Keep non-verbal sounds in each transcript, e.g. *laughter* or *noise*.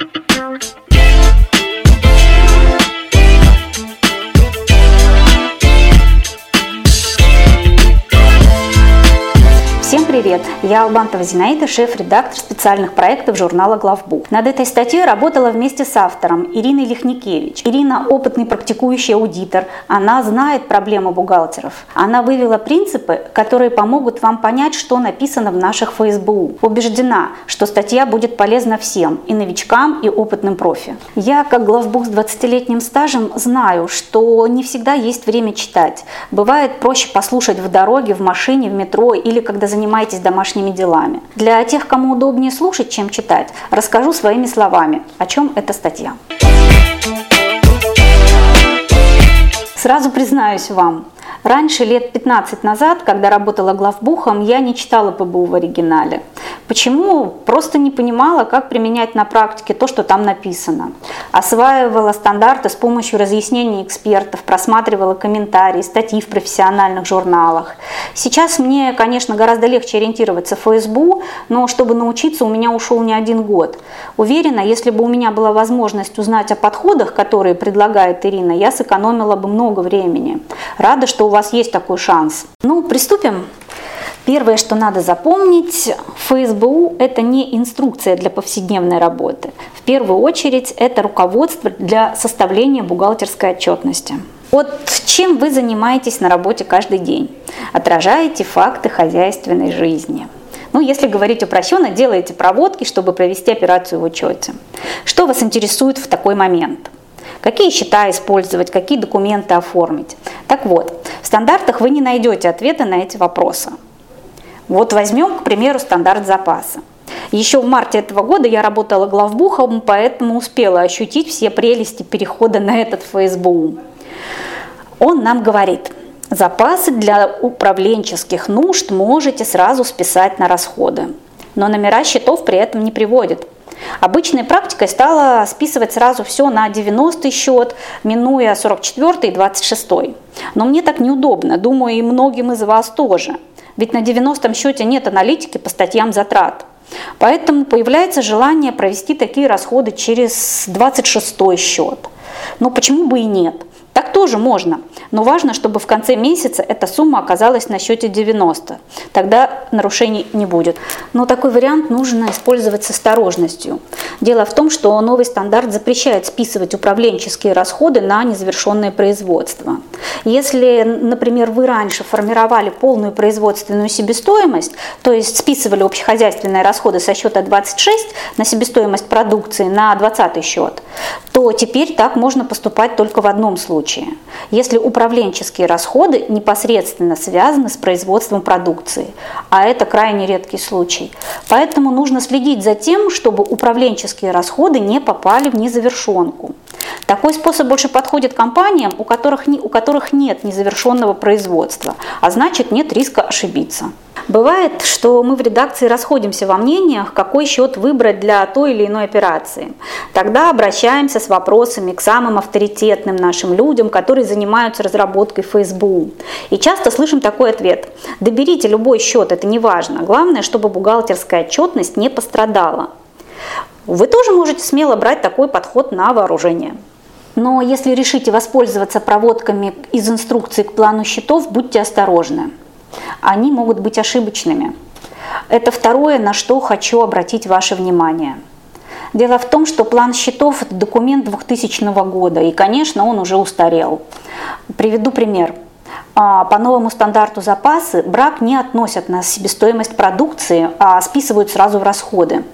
Bye. *laughs* Я Албантова Зинаида, шеф-редактор специальных проектов журнала «Главбук». Над этой статьей работала вместе с автором Ириной Лихникевич. Ирина – опытный практикующий аудитор, она знает проблемы бухгалтеров. Она вывела принципы, которые помогут вам понять, что написано в наших ФСБУ. Убеждена, что статья будет полезна всем, и новичкам, и опытным профи. Я, как главбук с 20-летним стажем, знаю, что не всегда есть время читать. Бывает проще послушать в дороге, в машине, в метро или когда занимаетесь занимаетесь домашними делами. Для тех, кому удобнее слушать, чем читать, расскажу своими словами, о чем эта статья. Сразу признаюсь вам, раньше, лет 15 назад, когда работала главбухом, я не читала ПБУ в оригинале. Почему? Просто не понимала, как применять на практике то, что там написано. Осваивала стандарты с помощью разъяснений экспертов, просматривала комментарии, статьи в профессиональных журналах. Сейчас мне, конечно, гораздо легче ориентироваться в ФСБУ, но чтобы научиться, у меня ушел не один год. Уверена, если бы у меня была возможность узнать о подходах, которые предлагает Ирина, я сэкономила бы много времени. Рада, что вас есть такой шанс. Ну, приступим. Первое, что надо запомнить, ФСБУ – это не инструкция для повседневной работы. В первую очередь, это руководство для составления бухгалтерской отчетности. Вот чем вы занимаетесь на работе каждый день? Отражаете факты хозяйственной жизни. Ну, если говорить упрощенно, делаете проводки, чтобы провести операцию в учете. Что вас интересует в такой момент? Какие счета использовать, какие документы оформить? Так вот, в стандартах вы не найдете ответа на эти вопросы. Вот возьмем, к примеру, стандарт запаса. Еще в марте этого года я работала главбухом, поэтому успела ощутить все прелести перехода на этот ФСБУ. Он нам говорит, запасы для управленческих нужд можете сразу списать на расходы, но номера счетов при этом не приводит. Обычной практикой стало списывать сразу все на 90 счет, минуя 44 и 26. Но мне так неудобно, думаю, и многим из вас тоже – ведь на 90-м счете нет аналитики по статьям затрат. Поэтому появляется желание провести такие расходы через 26 счет. Но почему бы и нет? Так тоже можно, но важно, чтобы в конце месяца эта сумма оказалась на счете 90. Тогда нарушений не будет. Но такой вариант нужно использовать с осторожностью. Дело в том, что новый стандарт запрещает списывать управленческие расходы на незавершенное производство. Если, например, вы раньше формировали полную производственную себестоимость, то есть списывали общехозяйственные расходы со счета 26 на себестоимость продукции на 20 счет, то теперь так можно поступать только в одном случае случае, если управленческие расходы непосредственно связаны с производством продукции, а это крайне редкий случай. Поэтому нужно следить за тем, чтобы управленческие расходы не попали в незавершенку. Такой способ больше подходит компаниям, у которых, не, у которых нет незавершенного производства, а значит нет риска ошибиться. Бывает, что мы в редакции расходимся во мнениях, какой счет выбрать для той или иной операции. Тогда обращаемся с вопросами к самым авторитетным нашим людям, которые занимаются разработкой ФСБУ. И часто слышим такой ответ. Доберите любой счет, это не важно. Главное, чтобы бухгалтерская отчетность не пострадала. Вы тоже можете смело брать такой подход на вооружение. Но если решите воспользоваться проводками из инструкции к плану счетов, будьте осторожны они могут быть ошибочными. Это второе, на что хочу обратить ваше внимание. Дело в том, что план счетов – это документ 2000 года, и, конечно, он уже устарел. Приведу пример. А, по новому стандарту запасы брак не относят на себестоимость продукции, а списывают сразу в расходы.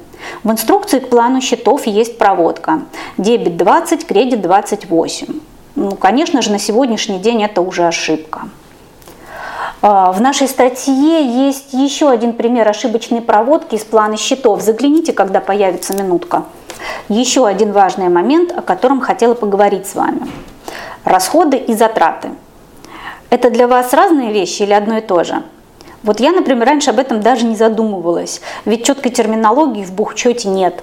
В инструкции к плану счетов есть проводка. Дебет 20, кредит 28. Ну, конечно же, на сегодняшний день это уже ошибка. А, в нашей статье есть еще один пример ошибочной проводки из плана счетов. Загляните, когда появится минутка. Еще один важный момент, о котором хотела поговорить с вами. Расходы и затраты. Это для вас разные вещи или одно и то же? Вот я, например, раньше об этом даже не задумывалась, ведь четкой терминологии в бухчете нет.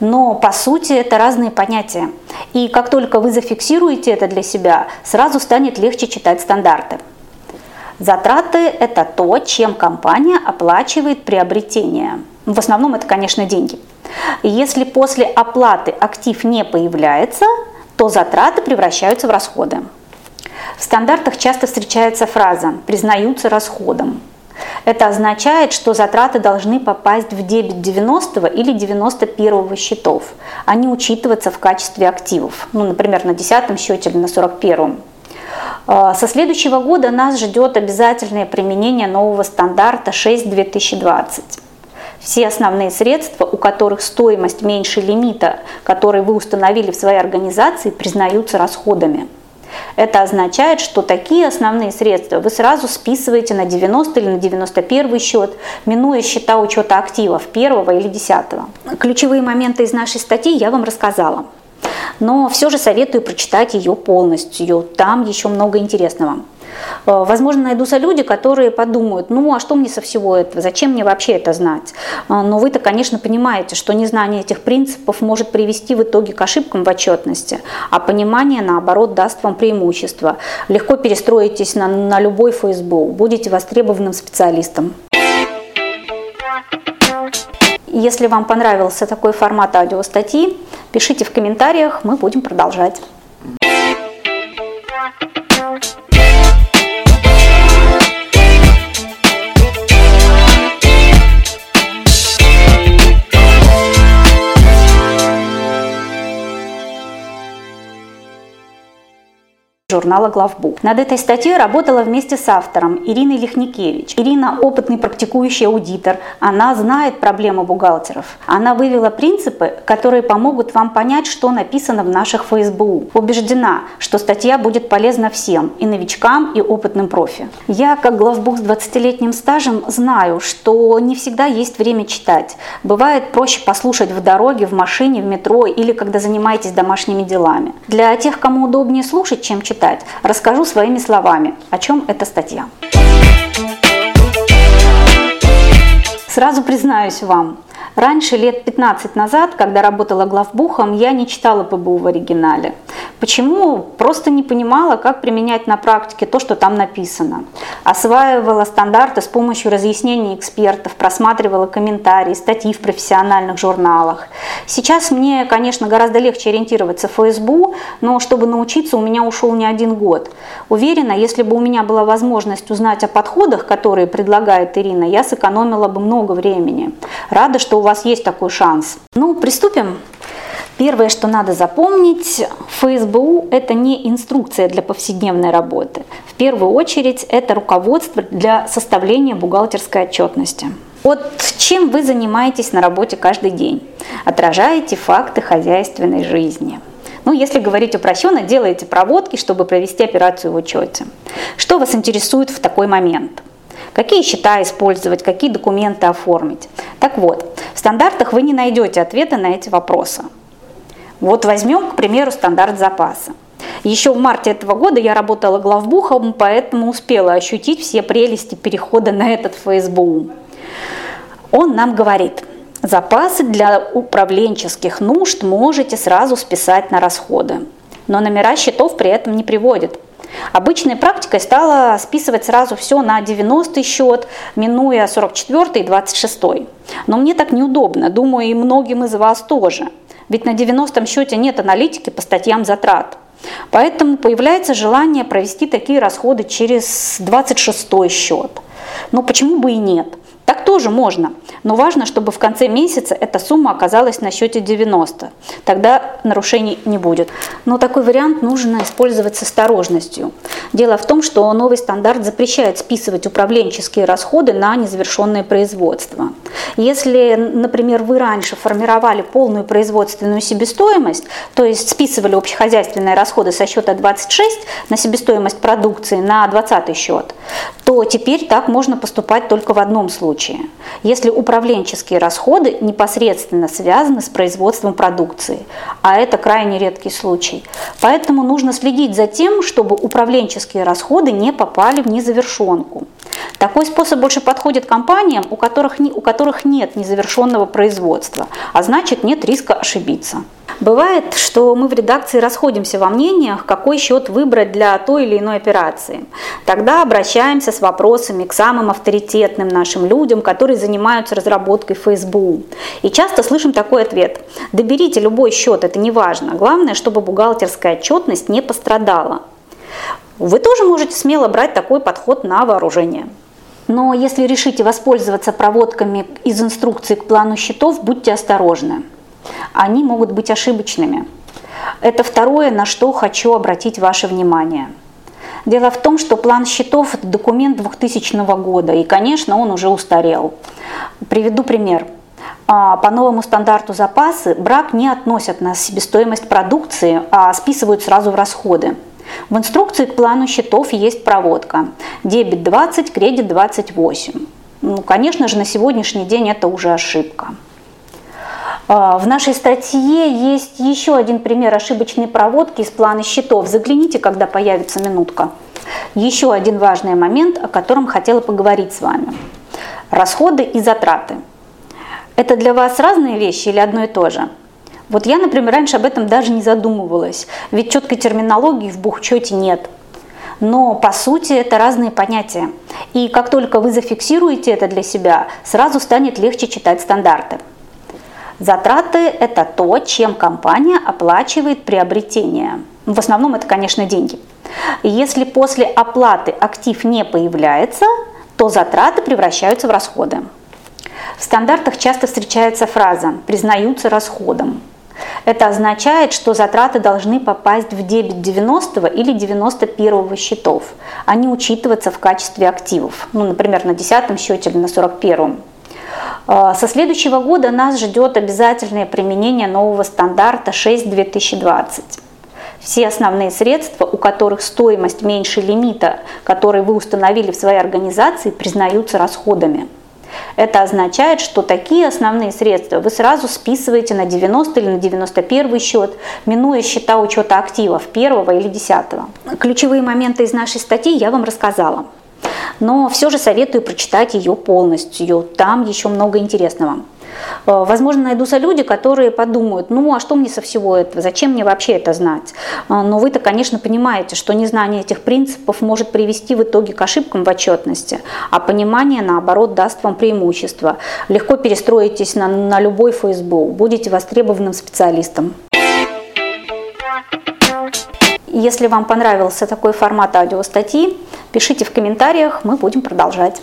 Но по сути это разные понятия. И как только вы зафиксируете это для себя, сразу станет легче читать стандарты. Затраты – это то, чем компания оплачивает приобретение. В основном это, конечно, деньги. Если после оплаты актив не появляется, то затраты превращаются в расходы. В стандартах часто встречается фраза «признаются расходом». Это означает, что затраты должны попасть в дебет 90 или 91 счетов, а не учитываться в качестве активов, ну, например, на 10 счете или на 41. А, со следующего года нас ждет обязательное применение нового стандарта 6-2020. Все основные средства, у которых стоимость меньше лимита, который вы установили в своей организации, признаются расходами. Это означает, что такие основные средства вы сразу списываете на 90 или на 91 счет, минуя счета учета активов первого или десятого. Ключевые моменты из нашей статьи я вам рассказала. Но все же советую прочитать ее полностью. Там еще много интересного. Э, возможно, найдутся люди, которые подумают, ну а что мне со всего этого, зачем мне вообще это знать? Э, но вы-то, конечно, понимаете, что незнание этих принципов может привести в итоге к ошибкам в отчетности, а понимание, наоборот, даст вам преимущество. Легко перестроитесь на, на любой ФСБУ, будете востребованным специалистом. Если вам понравился такой формат аудиостатьи, пишите в комментариях, мы будем продолжать. Журнала «Главбух». Над этой статьей работала вместе с автором Ириной Лихникевич. Ирина – опытный практикующий аудитор, она знает проблемы бухгалтеров. Она вывела принципы, которые помогут вам понять, что написано в наших ФСБУ. Убеждена, что статья будет полезна всем, и новичкам, и опытным профи. Я, как главбух с 20-летним стажем, знаю, что не всегда есть время читать. Бывает проще послушать в дороге, в машине, в метро или когда занимаетесь домашними делами. Для тех, кому удобнее слушать, чем читать, читать, расскажу своими словами, о чем эта статья. Сразу признаюсь вам, раньше, лет 15 назад, когда работала главбухом, я не читала ПБУ в оригинале. Почему? Просто не понимала, как применять на практике то, что там написано. Осваивала стандарты с помощью разъяснений экспертов, просматривала комментарии, статьи в профессиональных журналах. Сейчас мне, конечно, гораздо легче ориентироваться в ФСБУ, но чтобы научиться, у меня ушел не один год. Уверена, если бы у меня была возможность узнать о подходах, которые предлагает Ирина, я сэкономила бы много времени. Рада, что у вас есть такой шанс. Ну, приступим. Первое, что надо запомнить, ФСБУ – это не инструкция для повседневной работы. В первую очередь, это руководство для составления бухгалтерской отчетности. Вот чем вы занимаетесь на работе каждый день? Отражаете факты хозяйственной жизни. Ну, если говорить упрощенно, делаете проводки, чтобы провести операцию в учете. Что вас интересует в такой момент? Какие счета использовать, какие документы оформить? Так вот, в стандартах вы не найдете ответа на эти вопросы. Вот возьмем, к примеру, стандарт запаса. Еще в марте этого года я работала главбухом, поэтому успела ощутить все прелести перехода на этот ФСБУ. Он нам говорит, запасы для управленческих нужд можете сразу списать на расходы, но номера счетов при этом не приводит. Обычной практикой стало списывать сразу все на 90 счет, минуя 44 и 26. Но мне так неудобно, думаю, и многим из вас тоже – ведь на 90-м счете нет аналитики по статьям затрат. Поэтому появляется желание провести такие расходы через 26 счет. Но почему бы и нет? Тоже можно, но важно, чтобы в конце месяца эта сумма оказалась на счете 90. Тогда нарушений не будет. Но такой вариант нужно использовать с осторожностью. Дело в том, что новый стандарт запрещает списывать управленческие расходы на незавершенное производство. Если, например, вы раньше формировали полную производственную себестоимость, то есть списывали общехозяйственные расходы со счета 26 на себестоимость продукции на 20 счет, то теперь так можно поступать только в одном случае случае, если управленческие расходы непосредственно связаны с производством продукции, а это крайне редкий случай. Поэтому нужно следить за тем, чтобы управленческие расходы не попали в незавершенку. Такой способ больше подходит компаниям, у которых, у которых нет незавершенного производства, а значит нет риска ошибиться. Бывает, что мы в редакции расходимся во мнениях, какой счет выбрать для той или иной операции. Тогда обращаемся с вопросами к самым авторитетным нашим людям, которые занимаются разработкой ФСБУ. И часто слышим такой ответ. Доберите любой счет, это не важно. Главное, чтобы бухгалтерская отчетность не пострадала. Вы тоже можете смело брать такой подход на вооружение. Но если решите воспользоваться проводками из инструкции к плану счетов, будьте осторожны. Они могут быть ошибочными. Это второе, на что хочу обратить ваше внимание. Дело в том, что план счетов – это документ 2000 года, и, конечно, он уже устарел. Приведу пример. А, по новому стандарту запасы брак не относят на себестоимость продукции, а списывают сразу в расходы. В инструкции к плану счетов есть проводка. Дебет 20, кредит 28. Ну, конечно же, на сегодняшний день это уже ошибка. А, в нашей статье есть еще один пример ошибочной проводки из плана счетов. Загляните, когда появится минутка. Еще один важный момент, о котором хотела поговорить с вами. Расходы и затраты. Это для вас разные вещи или одно и то же? Вот я, например, раньше об этом даже не задумывалась, ведь четкой терминологии в бухчете нет. Но по сути это разные понятия. И как только вы зафиксируете это для себя, сразу станет легче читать стандарты. Затраты – это то, чем компания оплачивает приобретение. В основном это, конечно, деньги. Если после оплаты актив не появляется, то затраты превращаются в расходы. В стандартах часто встречается фраза «признаются расходом». Это означает, что затраты должны попасть в дебет 90 или 91 счетов, а не учитываться в качестве активов, ну, например, на 10 счете или на 41. А, со следующего года нас ждет обязательное применение нового стандарта 6-2020. Все основные средства, у которых стоимость меньше лимита, который вы установили в своей организации, признаются расходами. Это означает, что такие основные средства вы сразу списываете на 90 или на 91 счет, минуя счета учета активов первого или десятого. Ключевые моменты из нашей статьи я вам рассказала. Но все же советую прочитать ее полностью. Там еще много интересного. Э, возможно, найдутся люди, которые подумают, ну а что мне со всего этого, зачем мне вообще это знать? Э, но вы-то, конечно, понимаете, что незнание этих принципов может привести в итоге к ошибкам в отчетности, а понимание, наоборот, даст вам преимущество. Легко перестроитесь на, на любой ФСБУ, будете востребованным специалистом. Если вам понравился такой формат аудиостатьи, пишите в комментариях, мы будем продолжать.